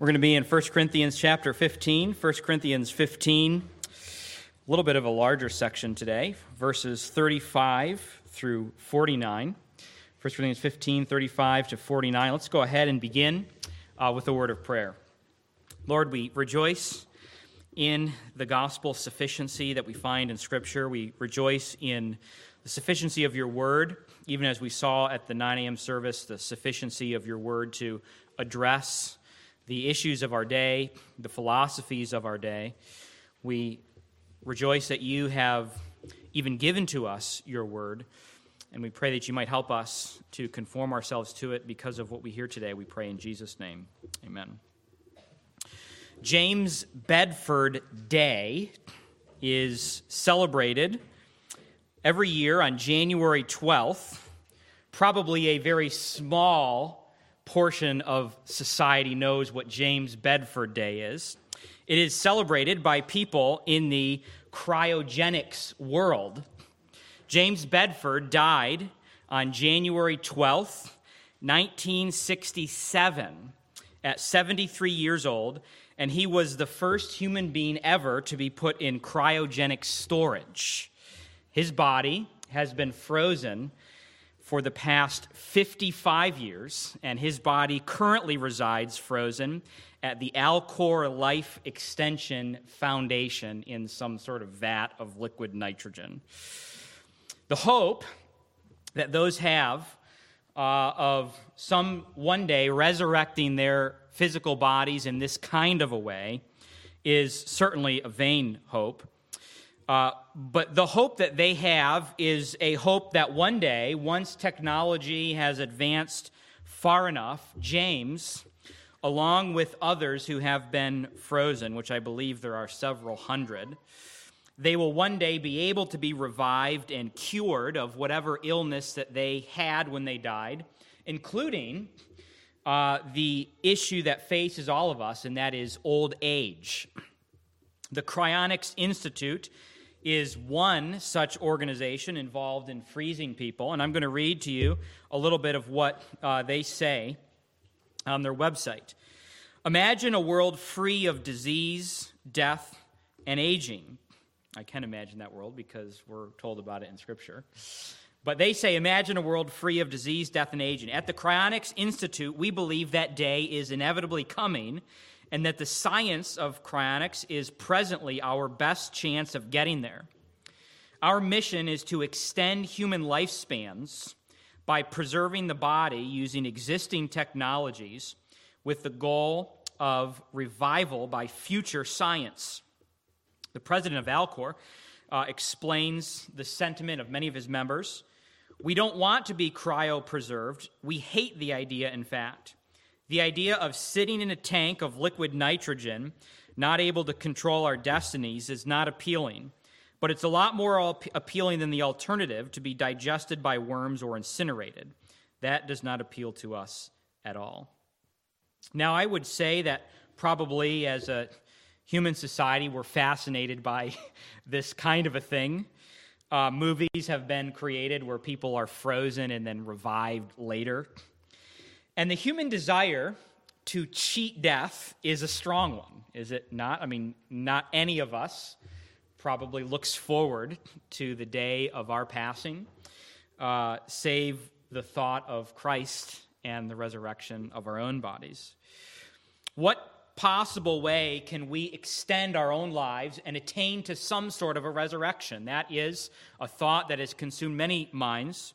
We're going to be in 1 Corinthians chapter 15. 1 Corinthians 15, a little bit of a larger section today, verses 35 through 49. 1 Corinthians 15, 35 to 49. Let's go ahead and begin uh, with a word of prayer. Lord, we rejoice in the gospel sufficiency that we find in Scripture. We rejoice in the sufficiency of your word, even as we saw at the 9 a.m. service, the sufficiency of your word to address the issues of our day, the philosophies of our day. We rejoice that you have even given to us your word, and we pray that you might help us to conform ourselves to it because of what we hear today. We pray in Jesus' name. Amen. James Bedford Day is celebrated every year on January 12th, probably a very small portion of society knows what James Bedford Day is. It is celebrated by people in the cryogenics world. James Bedford died on January 12th, 1967, at 73 years old, and he was the first human being ever to be put in cryogenic storage. His body has been frozen for the past 55 years, and his body currently resides frozen at the Alcor Life Extension Foundation in some sort of vat of liquid nitrogen. The hope that those have uh, of some one day resurrecting their physical bodies in this kind of a way is certainly a vain hope. Uh, but the hope that they have is a hope that one day, once technology has advanced far enough, James, along with others who have been frozen, which I believe there are several hundred, they will one day be able to be revived and cured of whatever illness that they had when they died, including uh, the issue that faces all of us, and that is old age. The Cryonics Institute is one such organization involved in freezing people. And I'm going to read to you a little bit of what uh, they say on their website. Imagine a world free of disease, death, and aging. I can imagine that world because we're told about it in Scripture. But they say, imagine a world free of disease, death, and aging. At the Cryonics Institute, we believe that day is inevitably coming and that the science of cryonics is presently our best chance of getting there. Our mission is to extend human lifespans by preserving the body using existing technologies with the goal of revival by future science. The president of Alcor uh, explains the sentiment of many of his members. We don't want to be cryopreserved. We hate the idea, in fact. The idea of sitting in a tank of liquid nitrogen, not able to control our destinies, is not appealing. But it's a lot more appealing than the alternative to be digested by worms or incinerated. That does not appeal to us at all. Now, I would say that probably as a human society, we're fascinated by this kind of a thing. Uh, movies have been created where people are frozen and then revived later. And the human desire to cheat death is a strong one, is it not? I mean, not any of us probably looks forward to the day of our passing, uh, save the thought of Christ and the resurrection of our own bodies. What possible way can we extend our own lives and attain to some sort of a resurrection? That is a thought that has consumed many minds.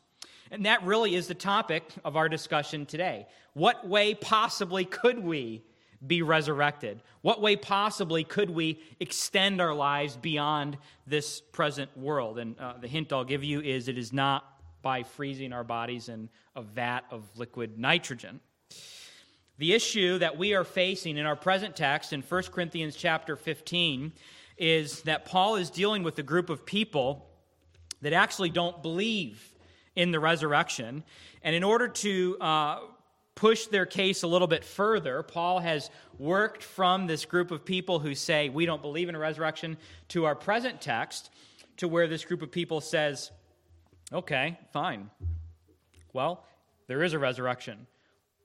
And that really is the topic of our discussion today. What way possibly could we be resurrected? What way possibly could we extend our lives beyond this present world? And uh, the hint I'll give you is it is not by freezing our bodies in a vat of liquid nitrogen. The issue that we are facing in our present text in 1 Corinthians chapter 15 is that Paul is dealing with a group of people that actually don't believe in the resurrection. And in order to uh, push their case a little bit further, Paul has worked from this group of people who say, We don't believe in a resurrection, to our present text, to where this group of people says, Okay, fine. Well, there is a resurrection.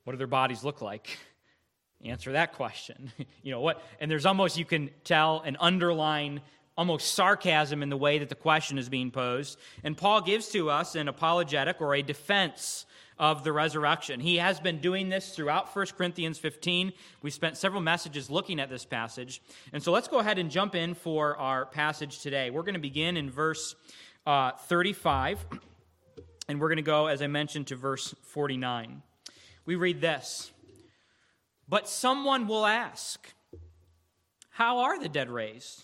What do their bodies look like? Answer that question. you know what? And there's almost, you can tell, an underlying almost sarcasm in the way that the question is being posed. And Paul gives to us an apologetic or a defense of the resurrection. He has been doing this throughout 1 Corinthians 15. We spent several messages looking at this passage. And so let's go ahead and jump in for our passage today. We're going to begin in verse uh, 35, and we're going to go, as I mentioned, to verse 49. We read this But someone will ask, How are the dead raised?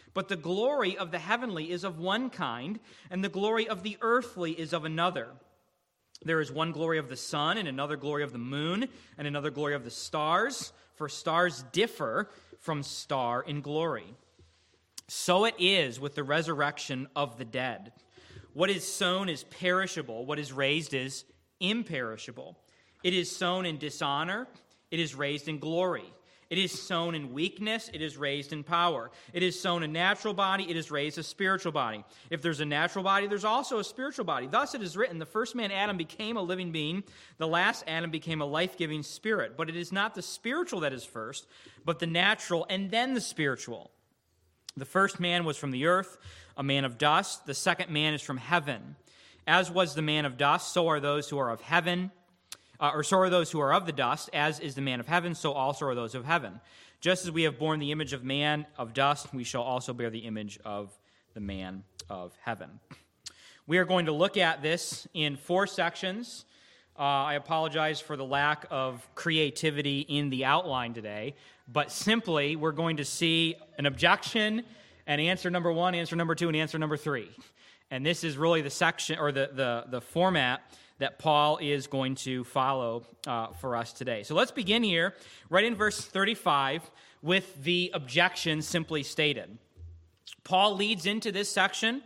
But the glory of the heavenly is of one kind, and the glory of the earthly is of another. There is one glory of the sun, and another glory of the moon, and another glory of the stars, for stars differ from star in glory. So it is with the resurrection of the dead. What is sown is perishable, what is raised is imperishable. It is sown in dishonor, it is raised in glory. It is sown in weakness, it is raised in power. It is sown a natural body, it is raised a spiritual body. If there's a natural body, there's also a spiritual body. Thus it is written the first man, Adam, became a living being, the last Adam became a life giving spirit. But it is not the spiritual that is first, but the natural, and then the spiritual. The first man was from the earth, a man of dust. The second man is from heaven. As was the man of dust, so are those who are of heaven uh, or so are those who are of the dust, as is the man of heaven, so also are those of heaven. Just as we have borne the image of man of dust, we shall also bear the image of the man of heaven. We are going to look at this in four sections. Uh, I apologize for the lack of creativity in the outline today, but simply we're going to see an objection and answer number one, answer number two, and answer number three. And this is really the section or the, the, the format that Paul is going to follow uh, for us today. So let's begin here, right in verse 35, with the objection simply stated. Paul leads into this section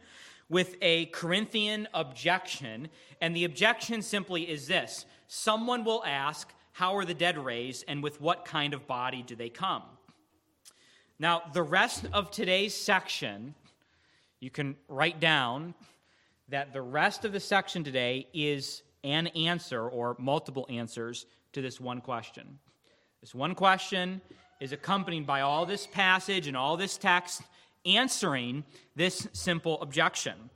with a Corinthian objection, and the objection simply is this Someone will ask, How are the dead raised, and with what kind of body do they come? Now, the rest of today's section, you can write down that the rest of the section today is an answer or multiple answers to this one question. This one question is accompanied by all this passage and all this text answering this simple objection.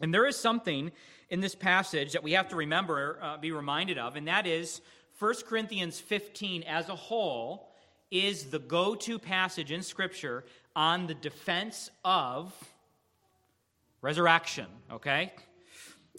And there is something in this passage that we have to remember, uh, be reminded of, and that is 1 Corinthians 15 as a whole is the go to passage in Scripture on the defense of resurrection, okay?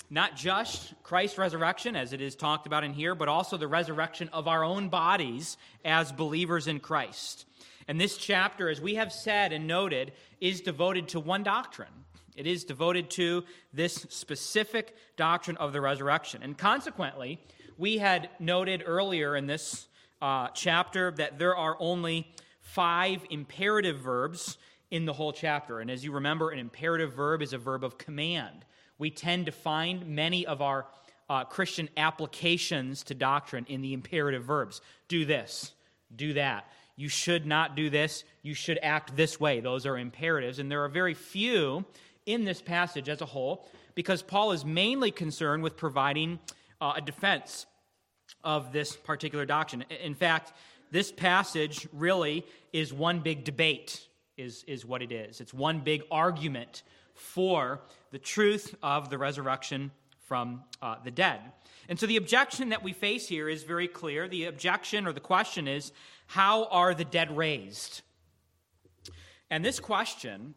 Not just Christ's resurrection, as it is talked about in here, but also the resurrection of our own bodies as believers in Christ. And this chapter, as we have said and noted, is devoted to one doctrine. It is devoted to this specific doctrine of the resurrection. And consequently, we had noted earlier in this uh, chapter that there are only five imperative verbs in the whole chapter. And as you remember, an imperative verb is a verb of command. We tend to find many of our uh, Christian applications to doctrine in the imperative verbs do this, do that. You should not do this. You should act this way. Those are imperatives. And there are very few in this passage as a whole because Paul is mainly concerned with providing uh, a defense of this particular doctrine. In fact, this passage really is one big debate is, is what it is. It's one big argument for the truth of the resurrection from uh, the dead. And so the objection that we face here is very clear. The objection or the question is how are the dead raised? And this question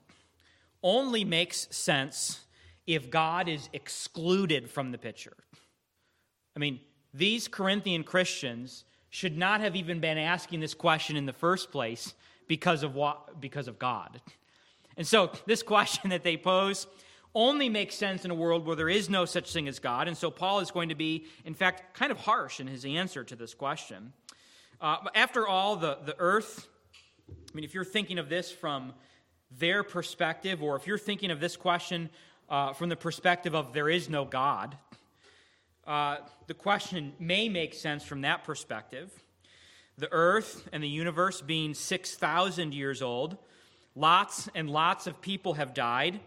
only makes sense if God is excluded from the picture. I mean, these Corinthian Christians should not have even been asking this question in the first place because of what because of God. And so this question that they pose only makes sense in a world where there is no such thing as God. And so Paul is going to be, in fact, kind of harsh in his answer to this question. Uh, after all, the, the earth, I mean, if you're thinking of this from their perspective, or if you're thinking of this question uh, from the perspective of there is no God, uh, the question may make sense from that perspective. The earth and the universe being 6,000 years old, lots and lots of people have died,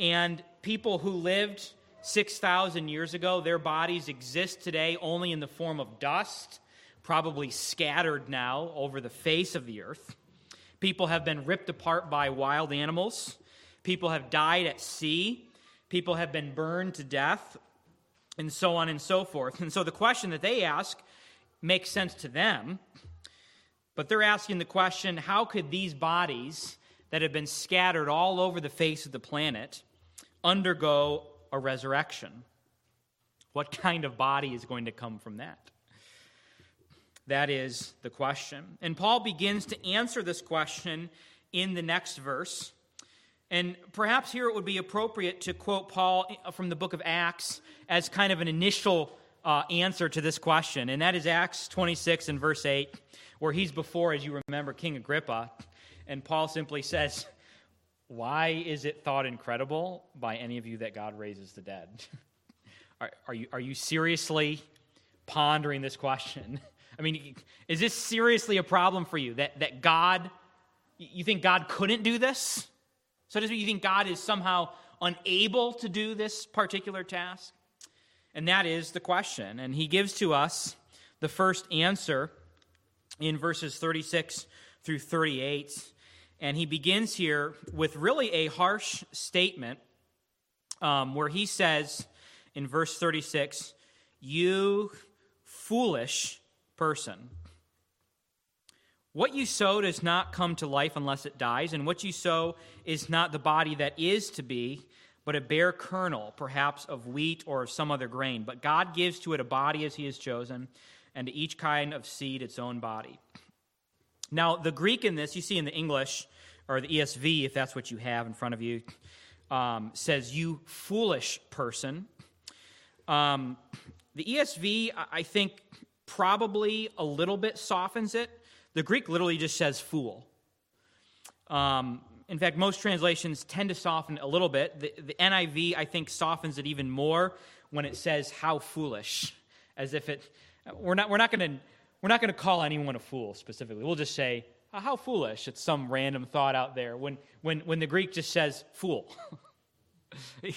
and people who lived 6,000 years ago, their bodies exist today only in the form of dust, probably scattered now over the face of the earth. People have been ripped apart by wild animals. People have died at sea. People have been burned to death, and so on and so forth. And so the question that they ask makes sense to them, but they're asking the question how could these bodies that have been scattered all over the face of the planet undergo a resurrection? What kind of body is going to come from that? That is the question. And Paul begins to answer this question in the next verse. And perhaps here it would be appropriate to quote Paul from the book of Acts as kind of an initial uh, answer to this question. And that is Acts 26 and verse 8, where he's before, as you remember, King Agrippa. And Paul simply says, Why is it thought incredible by any of you that God raises the dead? are, are, you, are you seriously pondering this question? I mean, is this seriously a problem for you that, that God, you think God couldn't do this? So does you think God is somehow unable to do this particular task? And that is the question. And he gives to us the first answer in verses 36 through 38. And he begins here with really a harsh statement um, where he says in verse 36, You foolish person. What you sow does not come to life unless it dies, and what you sow is not the body that is to be, but a bare kernel, perhaps of wheat or of some other grain. But God gives to it a body as He has chosen, and to each kind of seed its own body. Now, the Greek in this, you see in the English, or the ESV, if that's what you have in front of you, um, says, You foolish person. Um, the ESV, I think, probably a little bit softens it. The Greek literally just says fool. Um, in fact, most translations tend to soften a little bit. The, the NIV, I think, softens it even more when it says "how foolish," as if it. We're not. We're not going to. We're not going to call anyone a fool specifically. We'll just say how foolish. It's some random thought out there. When when when the Greek just says fool.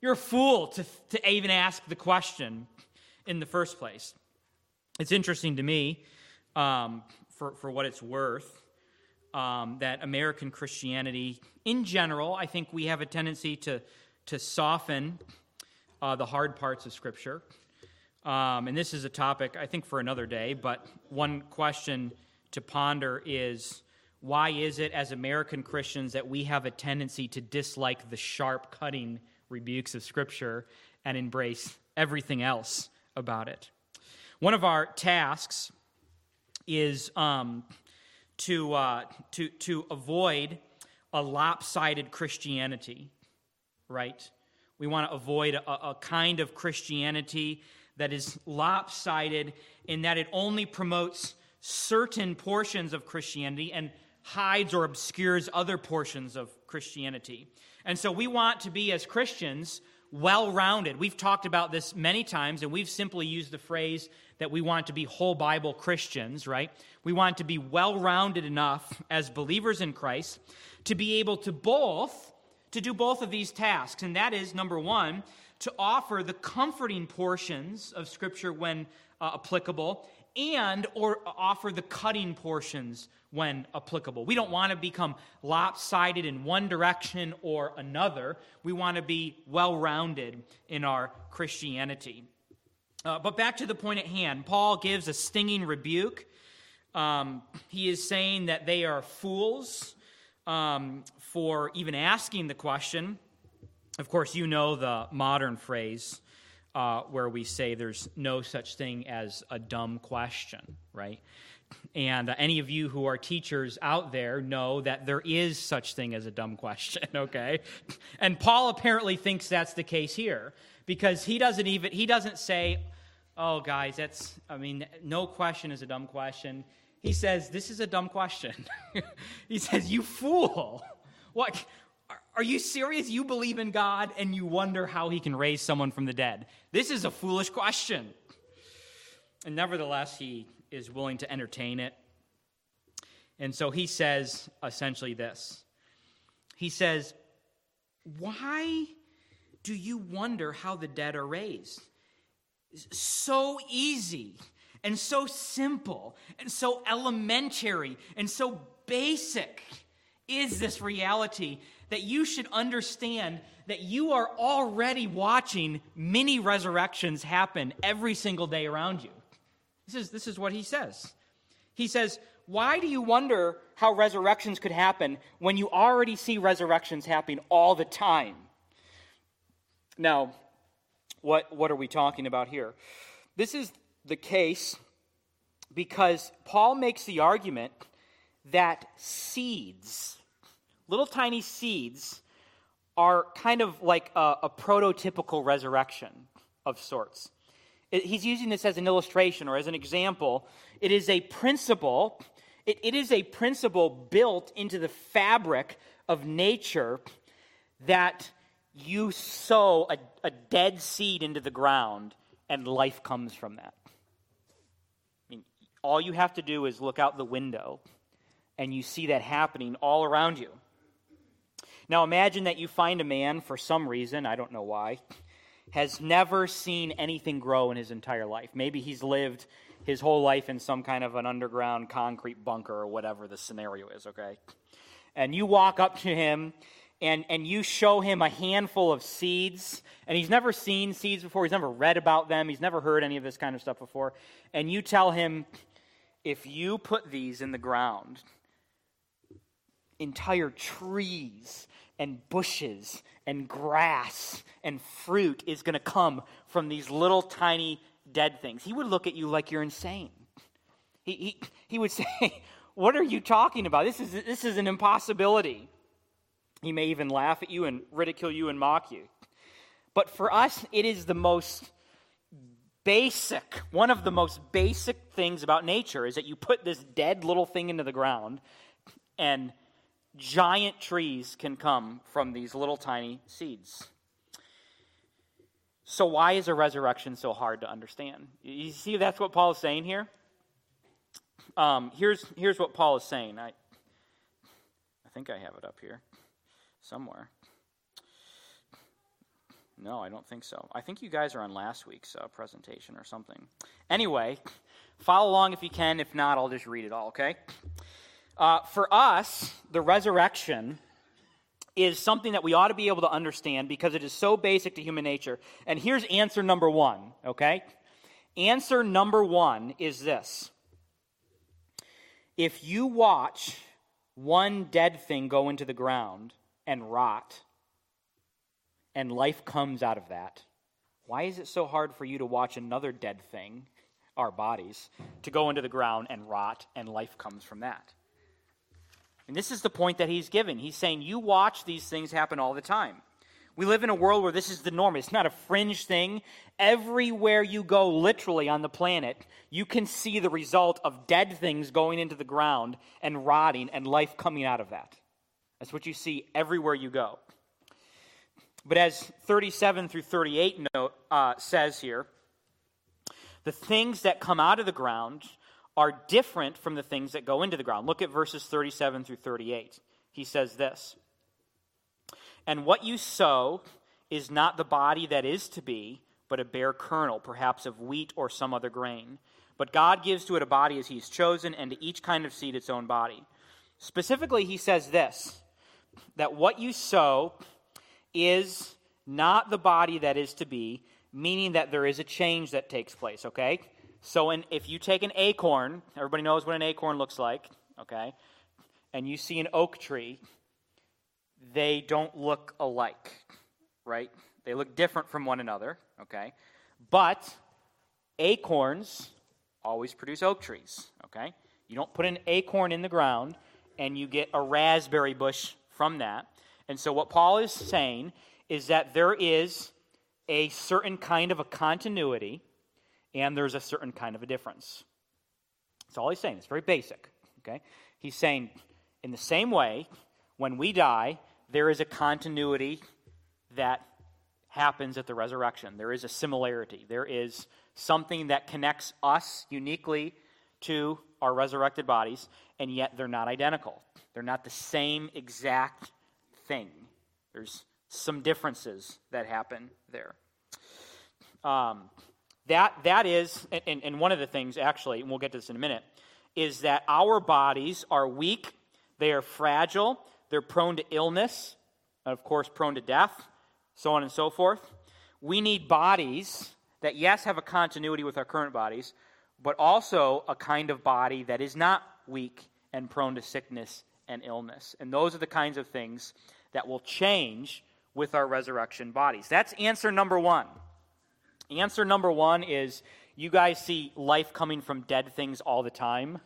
You're a fool to, to even ask the question in the first place. It's interesting to me, um, for, for what it's worth, um, that American Christianity, in general, I think we have a tendency to, to soften uh, the hard parts of Scripture. Um, and this is a topic, I think, for another day, but one question to ponder is why is it, as American Christians, that we have a tendency to dislike the sharp, cutting rebukes of Scripture and embrace everything else about it? One of our tasks is um, to, uh, to, to avoid a lopsided Christianity, right? We want to avoid a, a kind of Christianity that is lopsided in that it only promotes certain portions of Christianity and hides or obscures other portions of Christianity. And so we want to be, as Christians, well rounded. We've talked about this many times, and we've simply used the phrase that we want to be whole Bible Christians, right? We want to be well rounded enough as believers in Christ to be able to both to do both of these tasks and that is number 1 to offer the comforting portions of scripture when uh, applicable and or offer the cutting portions when applicable. We don't want to become lopsided in one direction or another. We want to be well-rounded in our Christianity. Uh, but back to the point at hand, Paul gives a stinging rebuke. Um, he is saying that they are fools um, for even asking the question. Of course, you know the modern phrase uh, where we say there's no such thing as a dumb question, right? And uh, any of you who are teachers out there know that there is such thing as a dumb question, okay? And Paul apparently thinks that's the case here because he doesn't even he doesn't say oh, guys, that's, I mean, no question is a dumb question. He says, this is a dumb question. he says, you fool. What? Are you serious? You believe in God and you wonder how he can raise someone from the dead. This is a foolish question. And nevertheless, he is willing to entertain it. And so he says essentially this He says, Why do you wonder how the dead are raised? So easy and so simple and so elementary and so basic is this reality that you should understand that you are already watching many resurrections happen every single day around you. This is, this is what he says. He says, Why do you wonder how resurrections could happen when you already see resurrections happening all the time? Now, what, what are we talking about here? This is the case because Paul makes the argument that seeds, little tiny seeds, are kind of like a, a prototypical resurrection of sorts. It, he's using this as an illustration or as an example. It is a principle. It, it is a principle built into the fabric of nature that you sow a, a dead seed into the ground and life comes from that. I mean, all you have to do is look out the window and you see that happening all around you. Now imagine that you find a man for some reason, I don't know why, has never seen anything grow in his entire life. Maybe he's lived his whole life in some kind of an underground concrete bunker or whatever the scenario is, okay? And you walk up to him and, and you show him a handful of seeds, and he's never seen seeds before, he's never read about them, he's never heard any of this kind of stuff before, and you tell him, if you put these in the ground, entire trees and bushes and grass and fruit is going to come from these little tiny dead things. He would look at you like you're insane. He, he, he would say, What are you talking about? This is, this is an impossibility. He may even laugh at you and ridicule you and mock you. But for us, it is the most basic, one of the most basic things about nature is that you put this dead little thing into the ground and giant trees can come from these little tiny seeds. So, why is a resurrection so hard to understand? You see, that's what Paul is saying here. Um, here's, here's what Paul is saying. I, I think I have it up here somewhere. No, I don't think so. I think you guys are on last week's uh, presentation or something. Anyway, follow along if you can. If not, I'll just read it all, okay? Uh, for us, the resurrection is something that we ought to be able to understand because it is so basic to human nature. And here's answer number one, okay? Answer number one is this If you watch one dead thing go into the ground, and rot, and life comes out of that, why is it so hard for you to watch another dead thing, our bodies, to go into the ground and rot, and life comes from that? And this is the point that he's giving. He's saying, You watch these things happen all the time. We live in a world where this is the norm. It's not a fringe thing. Everywhere you go, literally on the planet, you can see the result of dead things going into the ground and rotting and life coming out of that. That's what you see everywhere you go. But as 37 through 38 note, uh, says here, the things that come out of the ground are different from the things that go into the ground. Look at verses 37 through 38. He says this And what you sow is not the body that is to be, but a bare kernel, perhaps of wheat or some other grain. But God gives to it a body as He's chosen, and to each kind of seed its own body. Specifically, He says this that what you sow is not the body that is to be, meaning that there is a change that takes place, okay? So in, if you take an acorn, everybody knows what an acorn looks like, okay? And you see an oak tree, they don't look alike, right? They look different from one another, okay? But acorns always produce oak trees, okay? You don't put an acorn in the ground and you get a raspberry bush from that. And so, what Paul is saying is that there is a certain kind of a continuity and there's a certain kind of a difference. That's all he's saying. It's very basic. Okay? He's saying, in the same way, when we die, there is a continuity that happens at the resurrection. There is a similarity. There is something that connects us uniquely to our resurrected bodies, and yet they're not identical. They're not the same exact thing. There's some differences that happen there. Um, that, that is, and, and one of the things, actually, and we'll get to this in a minute, is that our bodies are weak, they are fragile, they're prone to illness, of course, prone to death, so on and so forth. We need bodies that, yes, have a continuity with our current bodies, but also a kind of body that is not weak and prone to sickness and illness. And those are the kinds of things that will change with our resurrection bodies. That's answer number one. Answer number one is you guys see life coming from dead things all the time,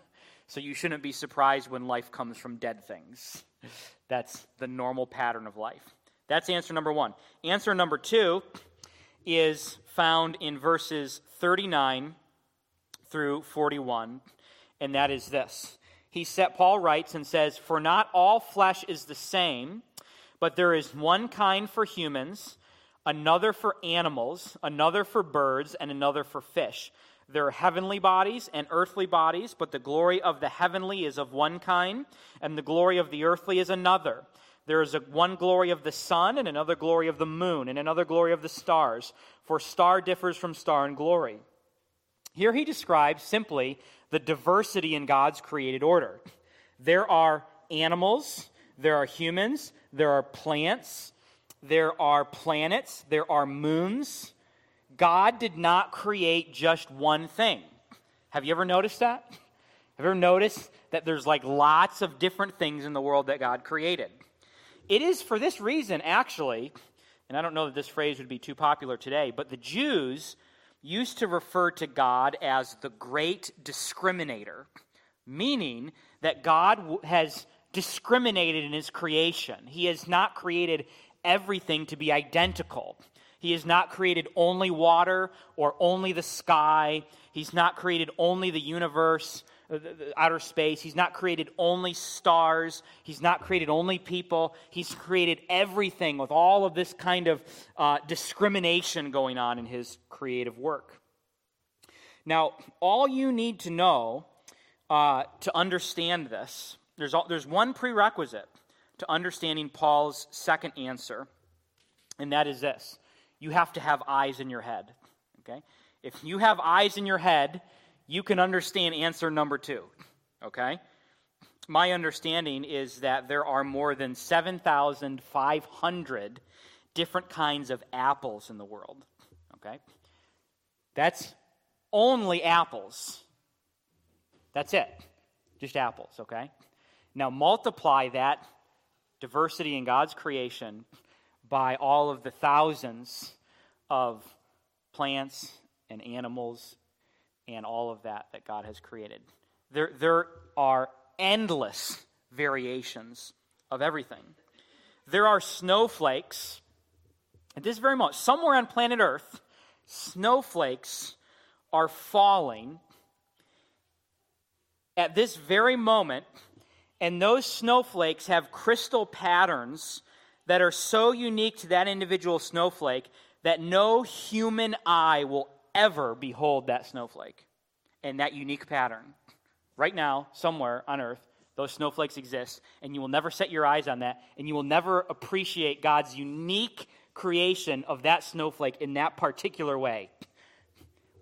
so you shouldn't be surprised when life comes from dead things. That's the normal pattern of life. That's answer number one. Answer number two is found in verses 39 through 41, and that is this. He said, Paul writes and says, For not all flesh is the same, but there is one kind for humans, another for animals, another for birds, and another for fish. There are heavenly bodies and earthly bodies, but the glory of the heavenly is of one kind, and the glory of the earthly is another. There is a, one glory of the sun, and another glory of the moon, and another glory of the stars, for star differs from star in glory. Here he describes simply the diversity in God's created order. There are animals, there are humans, there are plants, there are planets, there are moons. God did not create just one thing. Have you ever noticed that? Have you ever noticed that there's like lots of different things in the world that God created? It is for this reason, actually, and I don't know that this phrase would be too popular today, but the Jews used to refer to God as the great discriminator, meaning that God has discriminated in his creation. He has not created everything to be identical. He has not created only water or only the sky. He's not created only the universe, uh, the, outer space. He's not created only stars. He's not created only people. He's created everything with all of this kind of uh, discrimination going on in his creative work. Now, all you need to know uh, to understand this, there's, all, there's one prerequisite to understanding Paul's second answer, and that is this you have to have eyes in your head. Okay? If you have eyes in your head, you can understand answer number two. Okay? My understanding is that there are more than 7,500 different kinds of apples in the world. Okay? That's only apples. That's it. Just apples, okay? Now multiply that diversity in God's creation by all of the thousands of plants and animals and all of that that God has created. There, there are endless variations of everything. There are snowflakes at this very moment, somewhere on planet Earth, snowflakes are falling at this very moment and those snowflakes have crystal patterns that are so unique to that individual snowflake that no human eye will ever behold that snowflake and that unique pattern. Right now, somewhere on earth, those snowflakes exist, and you will never set your eyes on that, and you will never appreciate God's unique creation of that snowflake in that particular way.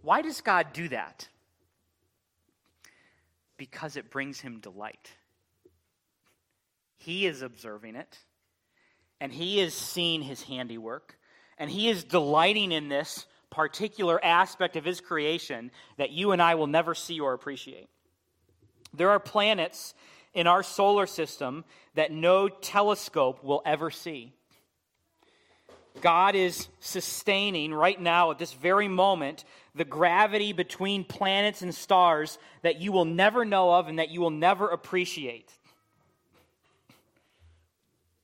Why does God do that? Because it brings him delight. He is observing it, and he is seeing his handiwork, and he is delighting in this particular aspect of his creation that you and I will never see or appreciate. There are planets in our solar system that no telescope will ever see. God is sustaining right now, at this very moment, the gravity between planets and stars that you will never know of and that you will never appreciate.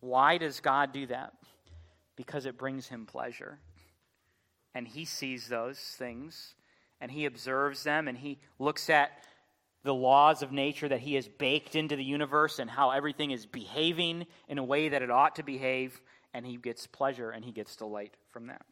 Why does God do that? Because it brings him pleasure. And he sees those things and he observes them and he looks at the laws of nature that he has baked into the universe and how everything is behaving in a way that it ought to behave, and he gets pleasure and he gets delight from that.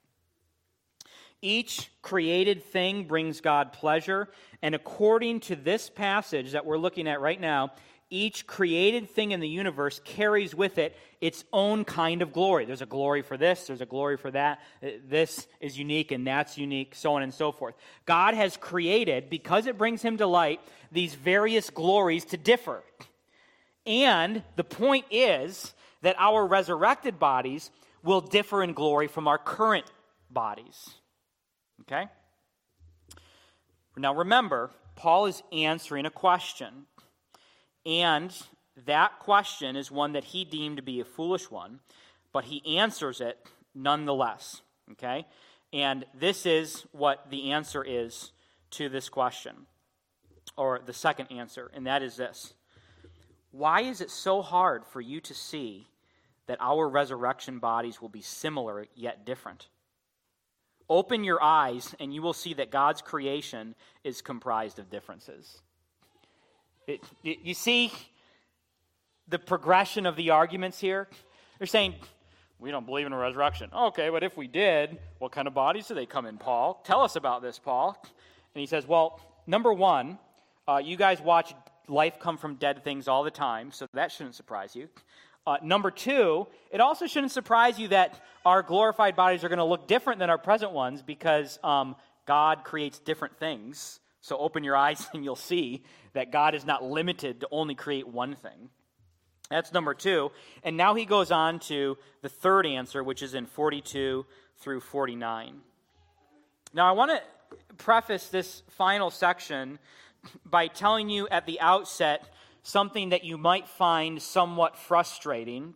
Each created thing brings God pleasure, and according to this passage that we're looking at right now, each created thing in the universe carries with it its own kind of glory. There's a glory for this, there's a glory for that. Uh, this is unique and that's unique, so on and so forth. God has created, because it brings him delight, these various glories to differ. And the point is that our resurrected bodies will differ in glory from our current bodies. Okay? Now remember, Paul is answering a question. And that question is one that he deemed to be a foolish one, but he answers it nonetheless. Okay? And this is what the answer is to this question, or the second answer, and that is this Why is it so hard for you to see that our resurrection bodies will be similar yet different? Open your eyes, and you will see that God's creation is comprised of differences. It, it, you see the progression of the arguments here? They're saying, we don't believe in a resurrection. Okay, but if we did, what kind of bodies do they come in, Paul? Tell us about this, Paul. And he says, well, number one, uh, you guys watch life come from dead things all the time, so that shouldn't surprise you. Uh, number two, it also shouldn't surprise you that our glorified bodies are going to look different than our present ones because um, God creates different things. So open your eyes and you'll see that God is not limited to only create one thing. That's number two. And now he goes on to the third answer, which is in 42 through 49. Now, I want to preface this final section by telling you at the outset something that you might find somewhat frustrating,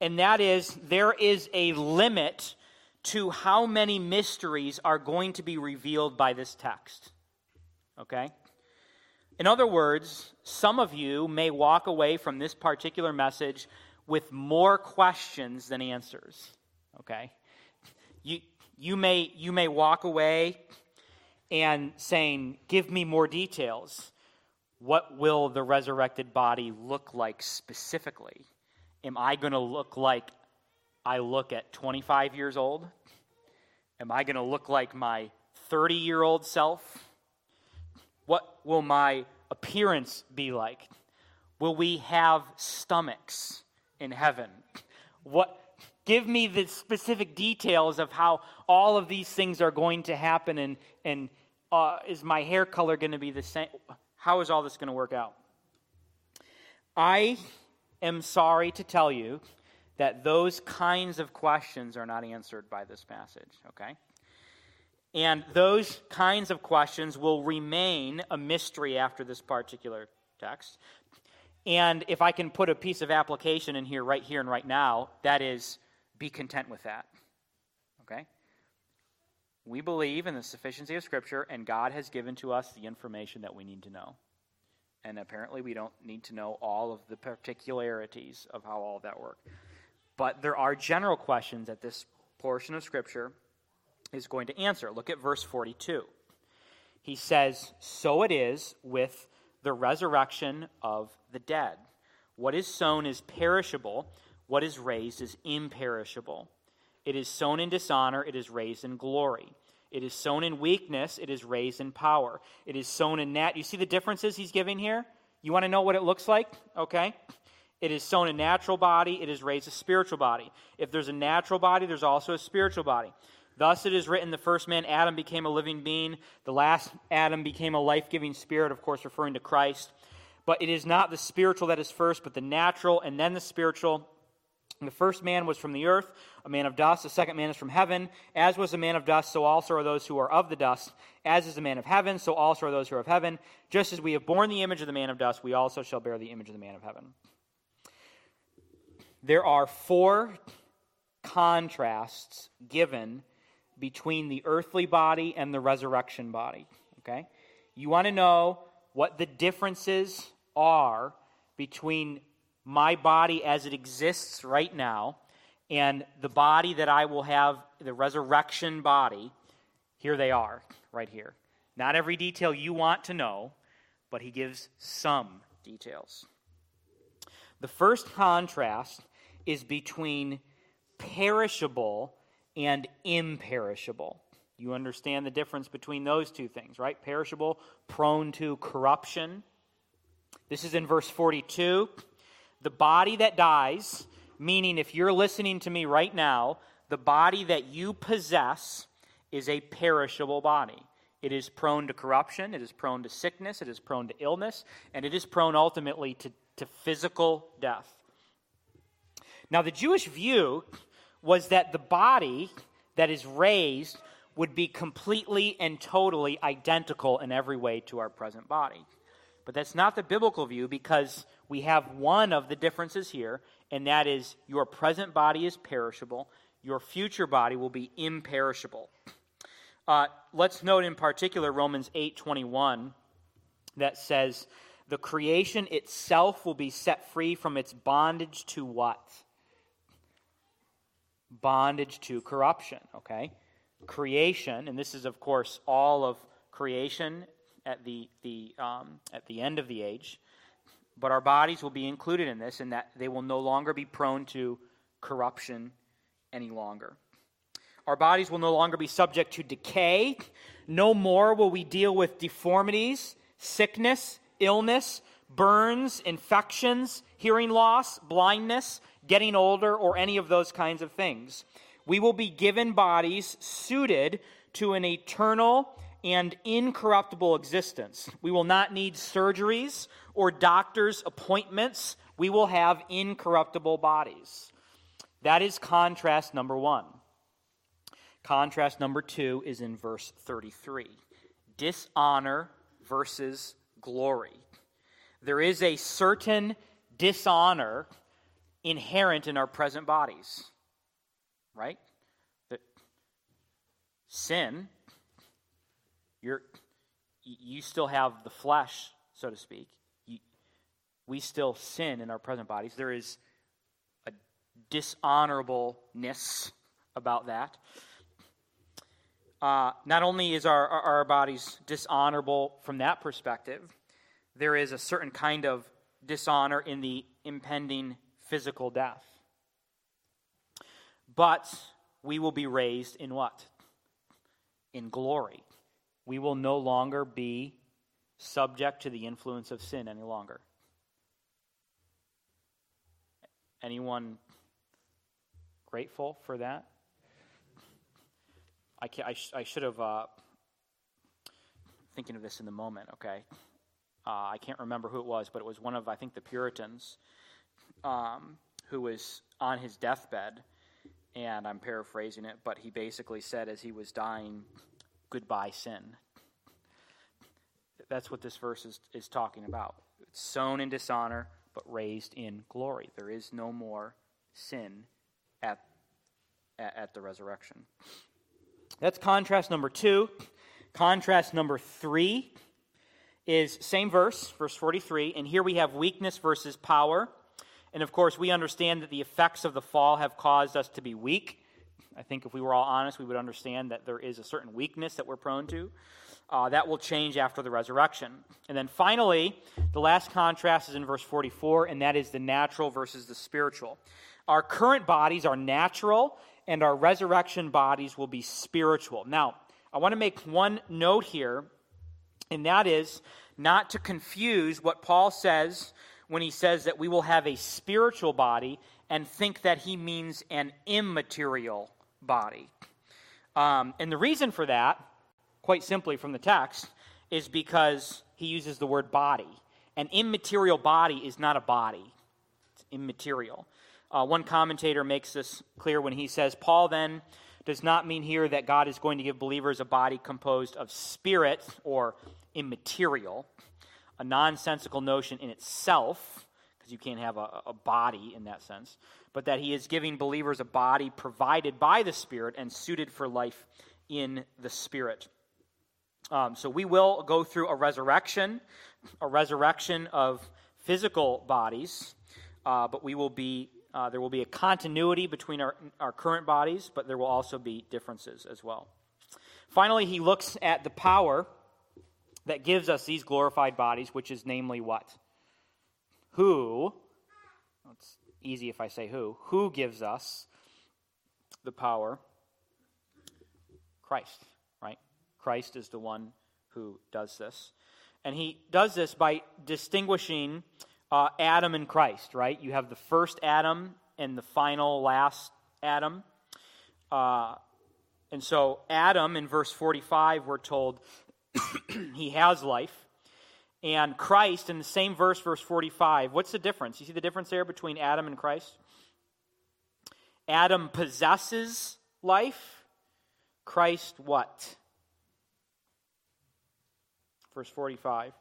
and that is there is a limit to how many mysteries are going to be revealed by this text. Okay? In other words, some of you may walk away from this particular message with more questions than answers. Okay? You, you, may, you may walk away and saying, Give me more details. What will the resurrected body look like specifically? Am I going to look like I look at 25 years old? Am I going to look like my 30 year old self? What will my appearance be like? Will we have stomachs in heaven? What give me the specific details of how all of these things are going to happen and and uh, is my hair color going to be the same? How is all this going to work out? I am sorry to tell you that those kinds of questions are not answered by this passage, okay? And those kinds of questions will remain a mystery after this particular text. And if I can put a piece of application in here, right here and right now, that is be content with that. Okay? We believe in the sufficiency of Scripture, and God has given to us the information that we need to know. And apparently, we don't need to know all of the particularities of how all of that works. But there are general questions that this portion of Scripture is going to answer. Look at verse 42. He says, So it is with the resurrection of the dead. What is sown is perishable, what is raised is imperishable. It is sown in dishonor, it is raised in glory. It is sown in weakness, it is raised in power. It is sown in that. You see the differences he's giving here? You want to know what it looks like? Okay. It is sown a natural body, it is raised a spiritual body. If there's a natural body, there's also a spiritual body. Thus it is written the first man, Adam, became a living being. The last Adam became a life giving spirit, of course, referring to Christ. But it is not the spiritual that is first, but the natural, and then the spiritual. And the first man was from the earth, a man of dust. The second man is from heaven. As was the man of dust, so also are those who are of the dust. As is the man of heaven, so also are those who are of heaven. Just as we have borne the image of the man of dust, we also shall bear the image of the man of heaven. There are four contrasts given between the earthly body and the resurrection body. Okay? You want to know what the differences are between my body as it exists right now and the body that I will have, the resurrection body. Here they are, right here. Not every detail you want to know, but he gives some details. The first contrast is between perishable and imperishable. You understand the difference between those two things, right? Perishable, prone to corruption. This is in verse 42. The body that dies, meaning if you're listening to me right now, the body that you possess is a perishable body. It is prone to corruption, it is prone to sickness, it is prone to illness, and it is prone ultimately to, to physical death. Now, the Jewish view was that the body that is raised would be completely and totally identical in every way to our present body. But that's not the biblical view because we have one of the differences here, and that is your present body is perishable, your future body will be imperishable. Uh, let's note in particular Romans 8:21 that says the creation itself will be set free from its bondage to what? Bondage to corruption, okay? Creation, and this is of course all of creation at the, the, um, at the end of the age. But our bodies will be included in this, and that they will no longer be prone to corruption any longer. Our bodies will no longer be subject to decay. No more will we deal with deformities, sickness, illness, burns, infections, hearing loss, blindness, getting older, or any of those kinds of things. We will be given bodies suited to an eternal and incorruptible existence. We will not need surgeries or doctor's appointments. We will have incorruptible bodies. That is contrast number one. Contrast number two is in verse 33 dishonor versus glory. There is a certain dishonor inherent in our present bodies, right? That sin you're, you still have the flesh, so to speak. You, we still sin in our present bodies. There is a dishonorableness about that. Uh, not only is our, our, our bodies dishonorable from that perspective, there is a certain kind of dishonor in the impending physical death. But we will be raised in what? In glory we will no longer be subject to the influence of sin any longer. Anyone grateful for that? I, I, sh- I should have, uh, thinking of this in the moment, okay? Uh, I can't remember who it was, but it was one of, I think, the Puritans um, who was on his deathbed, and I'm paraphrasing it, but he basically said as he was dying, goodbye sin. That's what this verse is, is talking about. It's sown in dishonor, but raised in glory. There is no more sin at, at, at the resurrection. That's contrast number two. Contrast number three is same verse, verse 43, and here we have weakness versus power. And of course, we understand that the effects of the fall have caused us to be weak. I think if we were all honest, we would understand that there is a certain weakness that we're prone to. Uh, that will change after the resurrection. And then finally, the last contrast is in verse 44, and that is the natural versus the spiritual. Our current bodies are natural, and our resurrection bodies will be spiritual. Now, I want to make one note here, and that is not to confuse what Paul says when he says that we will have a spiritual body and think that he means an immaterial body. Um, and the reason for that, quite simply from the text, is because he uses the word body. An immaterial body is not a body, it's immaterial. Uh, one commentator makes this clear when he says, Paul then does not mean here that God is going to give believers a body composed of spirit or immaterial, a nonsensical notion in itself, because you can't have a, a body in that sense but that he is giving believers a body provided by the Spirit and suited for life in the Spirit. Um, so we will go through a resurrection, a resurrection of physical bodies, uh, but we will be uh, there will be a continuity between our, our current bodies, but there will also be differences as well. Finally, he looks at the power that gives us these glorified bodies, which is namely what? Who, it's easy if I say who, who gives us the power? Christ, right? Christ is the one who does this. And he does this by distinguishing uh, Adam and Christ, right? You have the first Adam and the final last Adam. Uh, and so, Adam in verse 45, we're told he has life. And Christ in the same verse, verse 45, what's the difference? You see the difference there between Adam and Christ? Adam possesses life. Christ what? Verse 45.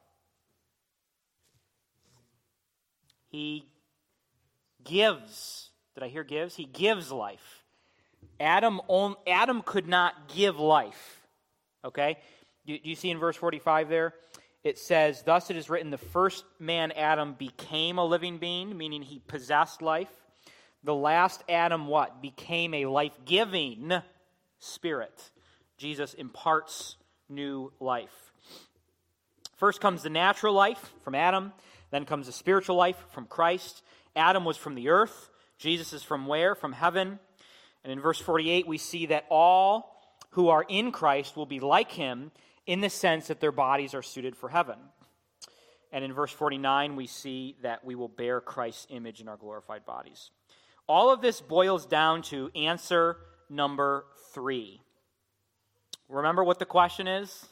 He gives. Did I hear gives? He gives life. Adam, Adam could not give life. Okay? Do you see in verse 45 there? It says, Thus it is written, the first man, Adam, became a living being, meaning he possessed life. The last Adam, what? Became a life giving spirit. Jesus imparts new life. First comes the natural life from Adam, then comes the spiritual life from Christ. Adam was from the earth. Jesus is from where? From heaven. And in verse 48, we see that all who are in Christ will be like him in the sense that their bodies are suited for heaven. And in verse 49, we see that we will bear Christ's image in our glorified bodies. All of this boils down to answer number three. Remember what the question is?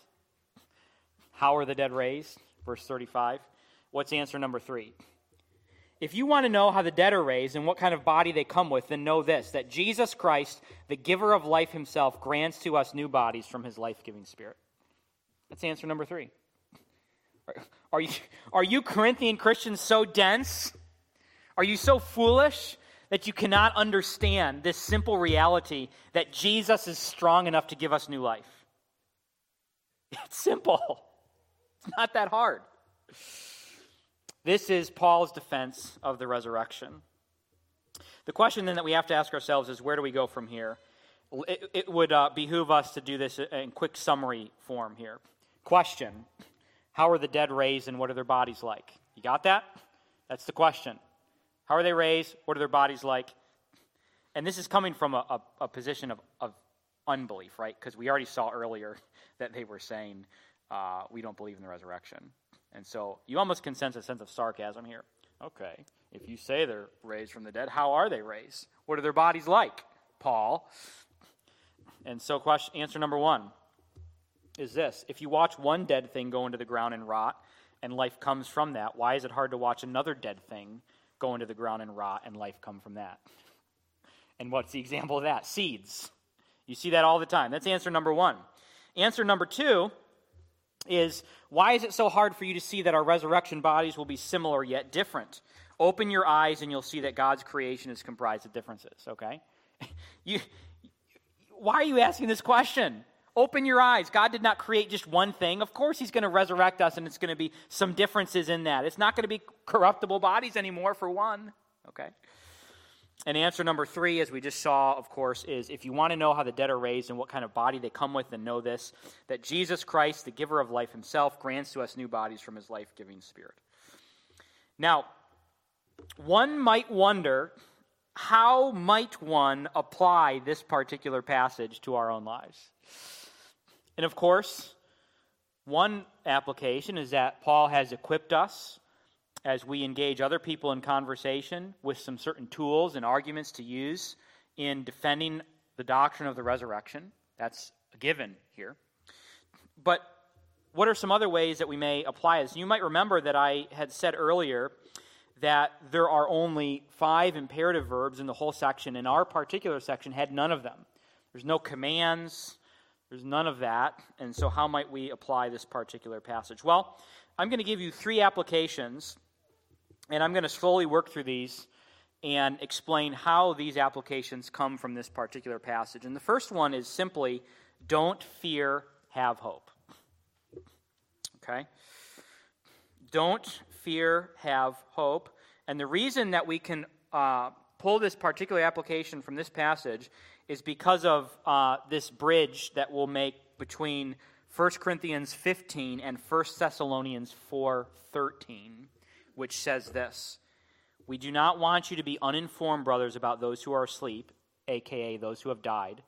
How are the dead raised? Verse 35. What's answer number three? If you want to know how the dead are raised and what kind of body they come with, then know this that Jesus Christ, the giver of life himself, grants to us new bodies from his life giving spirit. That's answer number three. Are you, are you Corinthian Christians so dense? Are you so foolish that you cannot understand this simple reality that Jesus is strong enough to give us new life? It's simple, it's not that hard. This is Paul's defense of the resurrection. The question then that we have to ask ourselves is where do we go from here? It, it would uh, behoove us to do this in quick summary form here. Question How are the dead raised and what are their bodies like? You got that? That's the question. How are they raised? What are their bodies like? And this is coming from a, a, a position of, of unbelief, right? Because we already saw earlier that they were saying, uh, we don't believe in the resurrection. And so you almost can sense a sense of sarcasm here. Okay, if you say they're raised from the dead, how are they raised? What are their bodies like, Paul? And so, question, answer number one is this If you watch one dead thing go into the ground and rot, and life comes from that, why is it hard to watch another dead thing go into the ground and rot and life come from that? And what's the example of that? Seeds. You see that all the time. That's answer number one. Answer number two is why is it so hard for you to see that our resurrection bodies will be similar yet different? Open your eyes and you'll see that God's creation is comprised of differences, okay? You, why are you asking this question? Open your eyes. God did not create just one thing. Of course, He's going to resurrect us, and it's going to be some differences in that. It's not going to be corruptible bodies anymore, for one, okay? And answer number three, as we just saw, of course, is if you want to know how the dead are raised and what kind of body they come with, then know this that Jesus Christ, the giver of life himself, grants to us new bodies from his life giving spirit. Now, one might wonder how might one apply this particular passage to our own lives? And of course, one application is that Paul has equipped us as we engage other people in conversation with some certain tools and arguments to use in defending the doctrine of the resurrection. That's a given here. But what are some other ways that we may apply this? You might remember that I had said earlier that there are only five imperative verbs in the whole section, and our particular section had none of them. There's no commands, there's none of that. And so, how might we apply this particular passage? Well, I'm going to give you three applications and I'm going to slowly work through these and explain how these applications come from this particular passage. And the first one is simply don't fear, have hope. Okay? Don't fear, have hope. And the reason that we can uh, pull this particular application from this passage is because of uh, this bridge that we'll make between 1 Corinthians 15 and 1 Thessalonians 4:13, which says this: We do not want you to be uninformed, brothers, about those who are asleep, aka those who have died,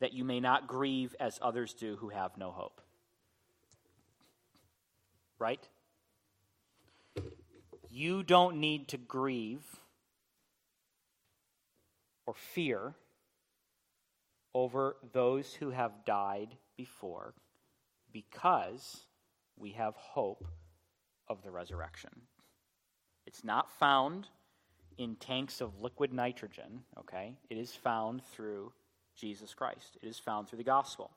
that you may not grieve as others do who have no hope. Right? You don't need to grieve or fear over those who have died before because we have hope of the resurrection. It's not found in tanks of liquid nitrogen, okay? It is found through Jesus Christ, it is found through the gospel.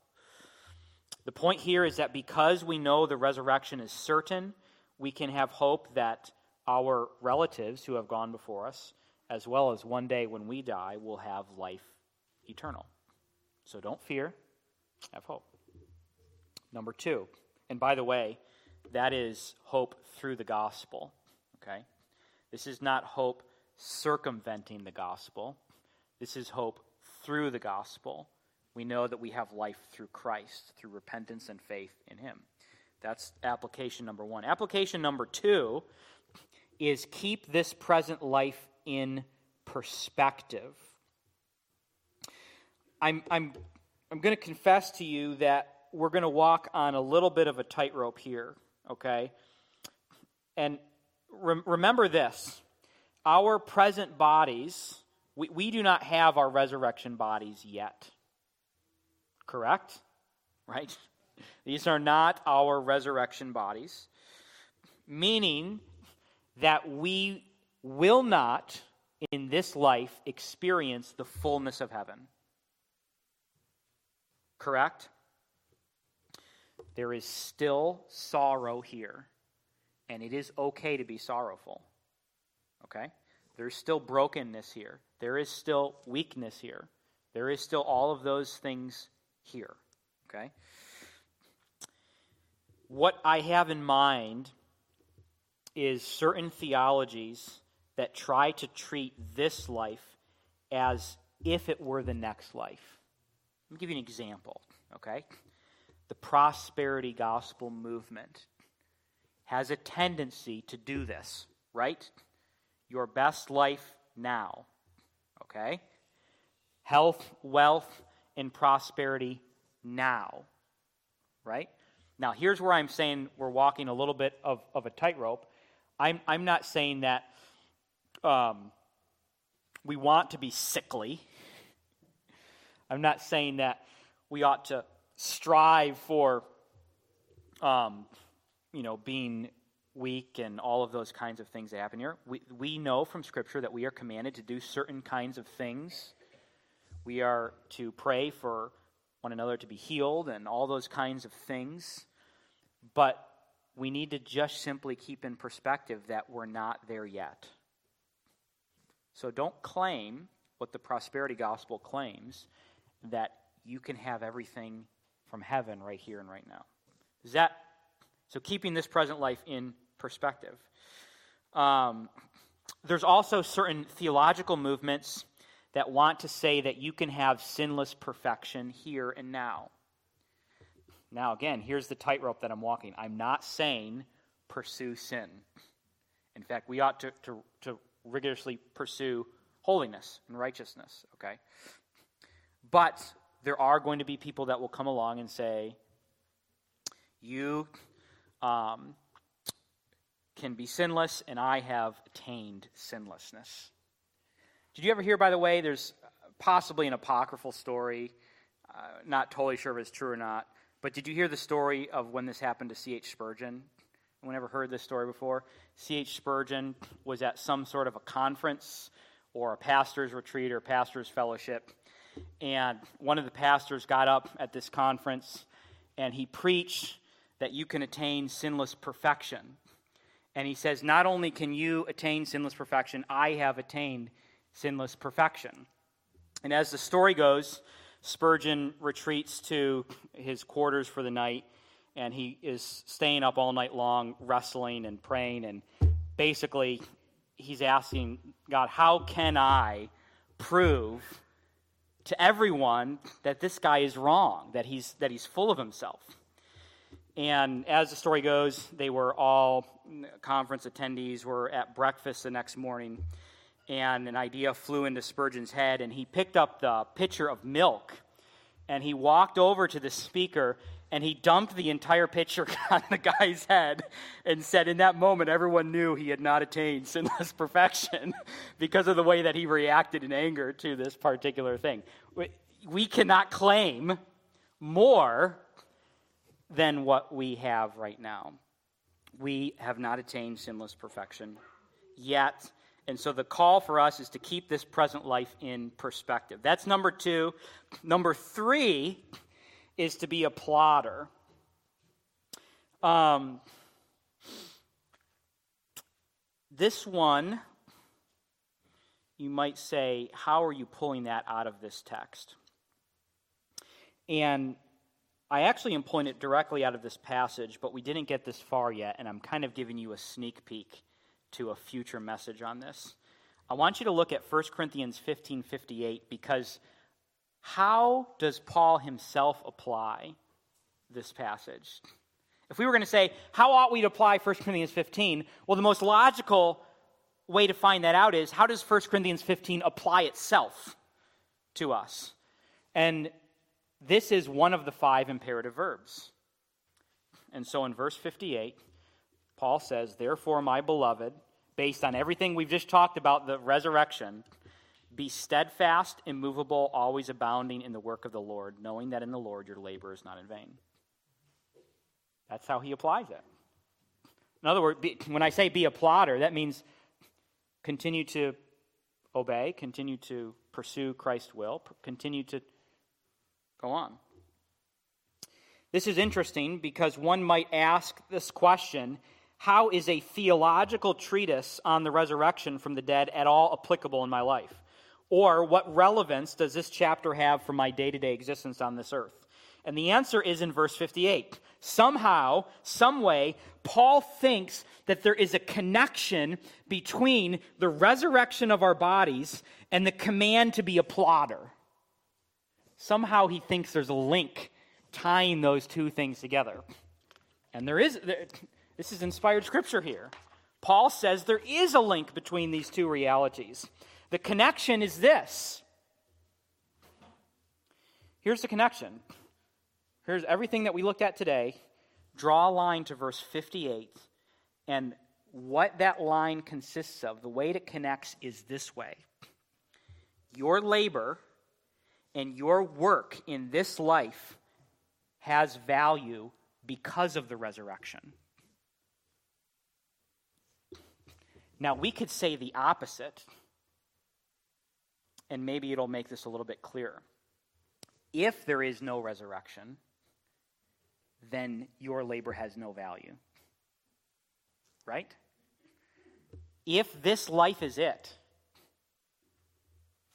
The point here is that because we know the resurrection is certain, we can have hope that our relatives who have gone before us, as well as one day when we die, will have life eternal. So don't fear, have hope. Number two, and by the way, that is hope through the gospel. Okay? This is not hope circumventing the gospel. This is hope through the gospel. We know that we have life through Christ, through repentance and faith in Him. That's application number one. Application number two is keep this present life in perspective. I'm, I'm, I'm going to confess to you that we're going to walk on a little bit of a tightrope here, okay? And re- remember this our present bodies, we, we do not have our resurrection bodies yet. Correct? Right? These are not our resurrection bodies, meaning that we will not, in this life, experience the fullness of heaven. Correct? There is still sorrow here, and it is okay to be sorrowful. Okay? There's still brokenness here. There is still weakness here. There is still all of those things here. Okay? What I have in mind is certain theologies that try to treat this life as if it were the next life. Me give you an example, okay? the prosperity gospel movement has a tendency to do this, right? Your best life now, okay? Health, wealth, and prosperity now, right? Now, here's where I'm saying we're walking a little bit of, of a tightrope. I'm, I'm not saying that um, we want to be sickly. I'm not saying that we ought to strive for, um, you know, being weak and all of those kinds of things that happen here. We, we know from Scripture that we are commanded to do certain kinds of things. We are to pray for one another to be healed and all those kinds of things. But we need to just simply keep in perspective that we're not there yet. So don't claim what the prosperity gospel claims that you can have everything from heaven right here and right now. Is that so? Keeping this present life in perspective. Um, there's also certain theological movements that want to say that you can have sinless perfection here and now. Now, again, here's the tightrope that I'm walking. I'm not saying pursue sin. In fact, we ought to, to, to rigorously pursue holiness and righteousness, okay? But there are going to be people that will come along and say, You um, can be sinless, and I have attained sinlessness. Did you ever hear, by the way, there's possibly an apocryphal story, uh, not totally sure if it's true or not, but did you hear the story of when this happened to C.H. Spurgeon? Anyone ever heard this story before? C.H. Spurgeon was at some sort of a conference or a pastor's retreat or pastor's fellowship and one of the pastors got up at this conference and he preached that you can attain sinless perfection. And he says, Not only can you attain sinless perfection, I have attained sinless perfection. And as the story goes, Spurgeon retreats to his quarters for the night, and he is staying up all night long, wrestling and praying. And basically, he's asking God, How can I prove to everyone that this guy is wrong, that he's, that he's full of himself. And as the story goes, they were all conference attendees were at breakfast the next morning, and an idea flew into Spurgeon's head, and he picked up the pitcher of milk, and he walked over to the speaker, and he dumped the entire pitcher on the guy's head, and said, in that moment, everyone knew he had not attained sinless perfection because of the way that he reacted in anger to this particular thing. We cannot claim more than what we have right now. We have not attained sinless perfection yet. And so the call for us is to keep this present life in perspective. That's number two. Number three is to be a plotter. Um, this one, you might say, how are you pulling that out of this text? And I actually am pulling it directly out of this passage, but we didn't get this far yet, and I'm kind of giving you a sneak peek to a future message on this. I want you to look at 1 Corinthians 15 58 because how does Paul himself apply this passage? If we were going to say, how ought we to apply 1 Corinthians 15? Well, the most logical way to find that out is how does 1 Corinthians 15 apply itself to us? And this is one of the five imperative verbs. And so in verse 58, Paul says, Therefore, my beloved, based on everything we've just talked about, the resurrection, be steadfast, immovable, always abounding in the work of the Lord, knowing that in the Lord your labor is not in vain. That's how he applies it. In other words, be, when I say be a plodder, that means continue to obey, continue to pursue Christ's will, continue to Go on. This is interesting because one might ask this question How is a theological treatise on the resurrection from the dead at all applicable in my life? Or what relevance does this chapter have for my day to day existence on this earth? And the answer is in verse 58. Somehow, some way, Paul thinks that there is a connection between the resurrection of our bodies and the command to be a plodder. Somehow he thinks there's a link tying those two things together. And there is, this is inspired scripture here. Paul says there is a link between these two realities. The connection is this. Here's the connection. Here's everything that we looked at today. Draw a line to verse 58. And what that line consists of, the way it connects is this way Your labor and your work in this life has value because of the resurrection. Now, we could say the opposite, and maybe it'll make this a little bit clearer. If there is no resurrection, then your labor has no value. Right? If this life is it,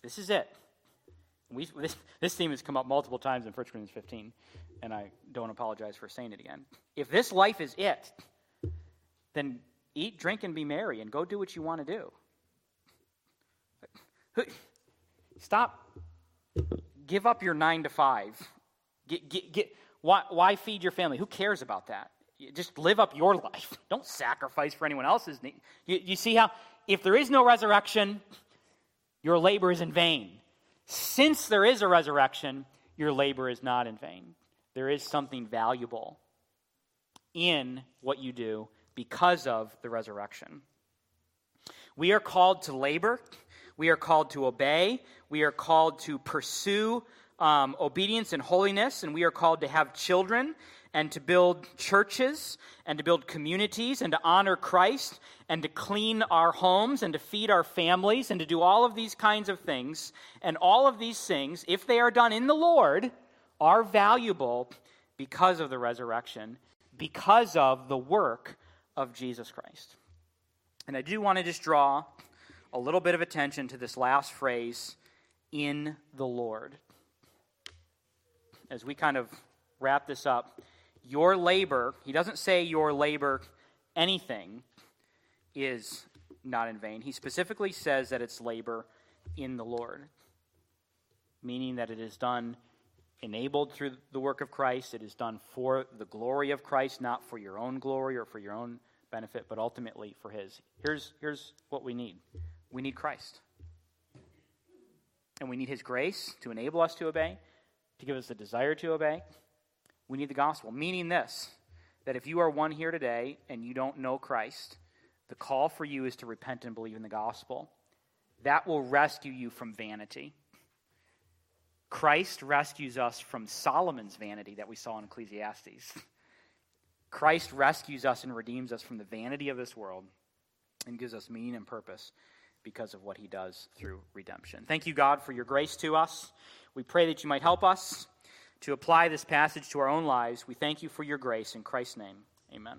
this is it. We, this, this theme has come up multiple times in 1 Corinthians 15, and I don't apologize for saying it again. If this life is it, then eat, drink, and be merry, and go do what you want to do. Stop. Give up your nine to five. Get, get, get, why, why feed your family? Who cares about that? Just live up your life. Don't sacrifice for anyone else's need. You, you see how, if there is no resurrection, your labor is in vain. Since there is a resurrection, your labor is not in vain. There is something valuable in what you do because of the resurrection. We are called to labor, we are called to obey, we are called to pursue um, obedience and holiness, and we are called to have children and to build churches and to build communities and to honor Christ and to clean our homes and to feed our families and to do all of these kinds of things. And all of these things, if they are done in the Lord, are valuable because of the resurrection, because of the work of Jesus Christ. And I do want to just draw a little bit of attention to this last phrase, in the Lord. As we kind of wrap this up, your labor, he doesn't say your labor anything is not in vain. He specifically says that it's labor in the Lord, meaning that it is done enabled through the work of Christ. It is done for the glory of Christ, not for your own glory or for your own benefit, but ultimately for His. Here's, here's what we need we need Christ. And we need His grace to enable us to obey, to give us the desire to obey. We need the gospel, meaning this that if you are one here today and you don't know Christ, the call for you is to repent and believe in the gospel. That will rescue you from vanity. Christ rescues us from Solomon's vanity that we saw in Ecclesiastes. Christ rescues us and redeems us from the vanity of this world and gives us meaning and purpose because of what he does through redemption. Thank you, God, for your grace to us. We pray that you might help us to apply this passage to our own lives. We thank you for your grace. In Christ's name, amen.